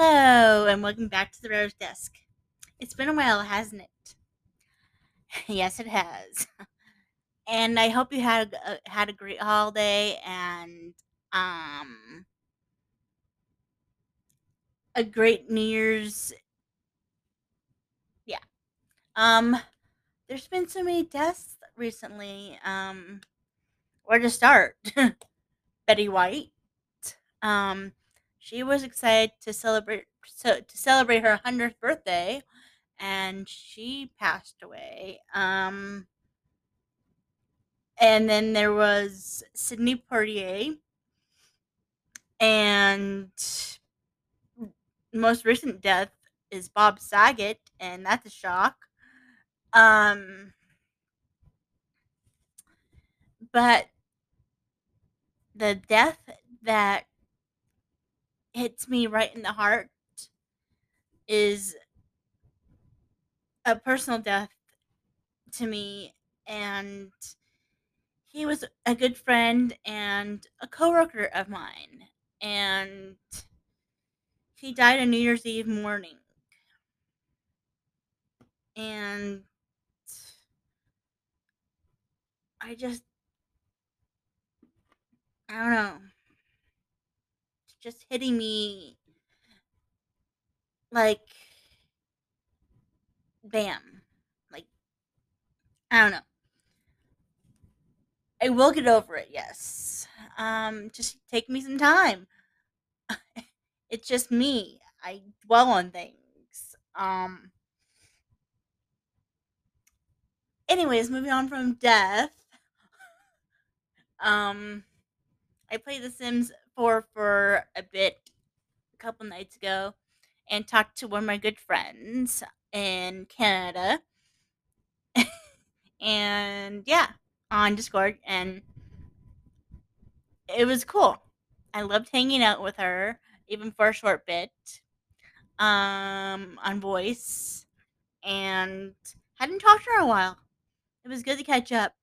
and welcome back to the Writer's Desk. It's been a while, hasn't it? yes, it has. And I hope you had a, a- had a great holiday and um a great New Year's. Yeah. Um, there's been so many deaths recently. Um, where to start? Betty White. Um, she was excited to celebrate to celebrate her hundredth birthday, and she passed away. Um, and then there was Sidney Poitier, and most recent death is Bob Saget, and that's a shock. Um, but the death that hits me right in the heart is a personal death to me and he was a good friend and a coworker of mine and he died on New Year's Eve morning. And I just I don't know just hitting me like bam like I don't know. I will get over it yes. Um just take me some time. It's just me. I dwell on things. Um anyways moving on from death. Um I played The Sims 4 for a bit a couple nights ago and talked to one of my good friends in Canada. And yeah, on Discord. And it was cool. I loved hanging out with her, even for a short bit, um, on voice. And hadn't talked to her in a while. It was good to catch up.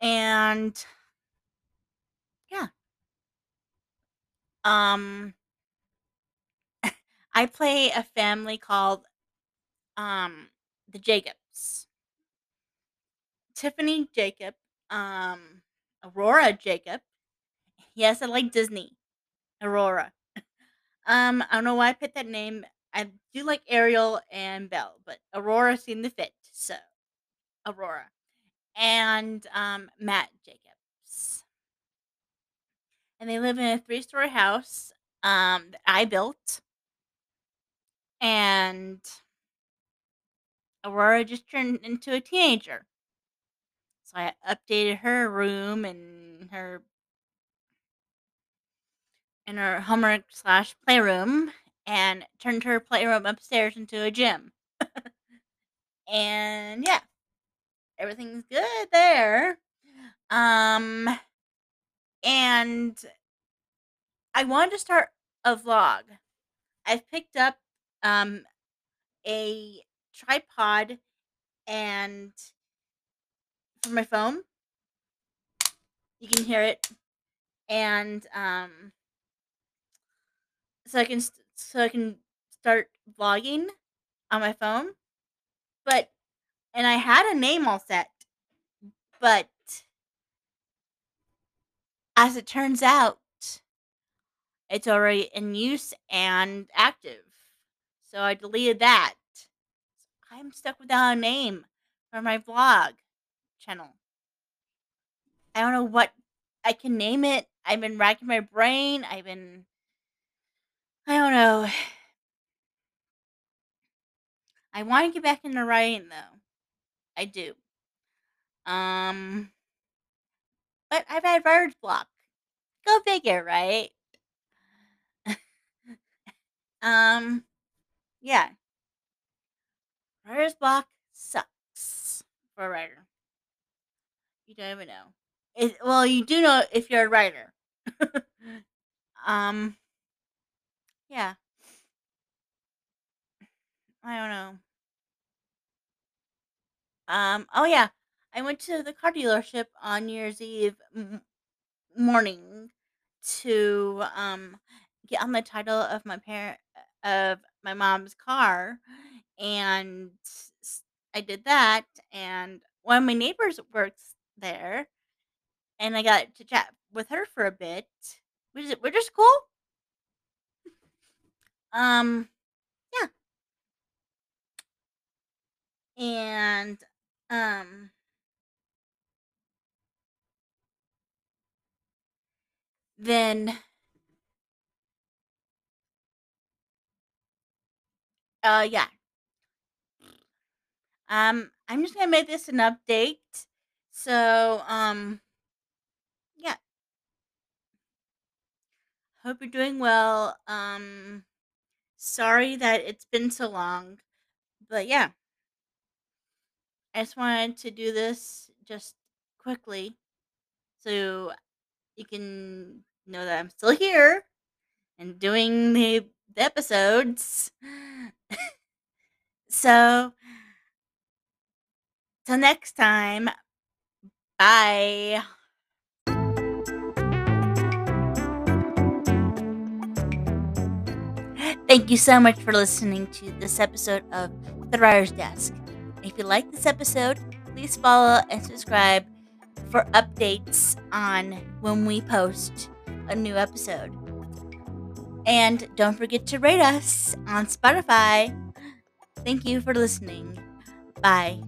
And yeah, um, I play a family called um the Jacobs. Tiffany Jacob, um, Aurora Jacob. Yes, I like Disney. Aurora. Um, I don't know why I picked that name. I do like Ariel and Belle, but Aurora seemed to fit. So Aurora and um Matt Jacobs, and they live in a three-story house um that I built, and Aurora just turned into a teenager. So I updated her room and her in her homework slash playroom and turned her playroom upstairs into a gym. And yeah, everything's good there. Um, and I wanted to start a vlog. I've picked up um a tripod and for my phone. You can hear it, and um, so I can so I can start vlogging on my phone. But and I had a name all set, but as it turns out, it's already in use and active. So I deleted that. I'm stuck without a name for my vlog channel. I don't know what I can name it. I've been racking my brain. I've been I don't know. I want to get back into writing though. I do. Um, but I've had writer's block. Go figure, right? Um, yeah. Writer's block sucks for a writer. You don't even know. It, well, you do know if you're a writer. um, yeah. I don't know. Um, oh yeah. I went to the car dealership on New Year's Eve m- morning to um get on the title of my parent of my mom's car, and I did that. And one of my neighbors works there, and I got to chat with her for a bit, which is which is cool. Um, yeah, and um, then uh, yeah, um, I'm just gonna make this an update. So um, yeah, hope you're doing well. Um, sorry that it's been so long, but yeah, I just wanted to do this just quickly so you can know that I'm still here and doing the, the episodes. So, till next time, bye. Thank you so much for listening to this episode of The Writer's Desk. If you like this episode, please follow and subscribe for updates on when we post a new episode. And don't forget to rate us on Spotify. Thank you for listening. Bye.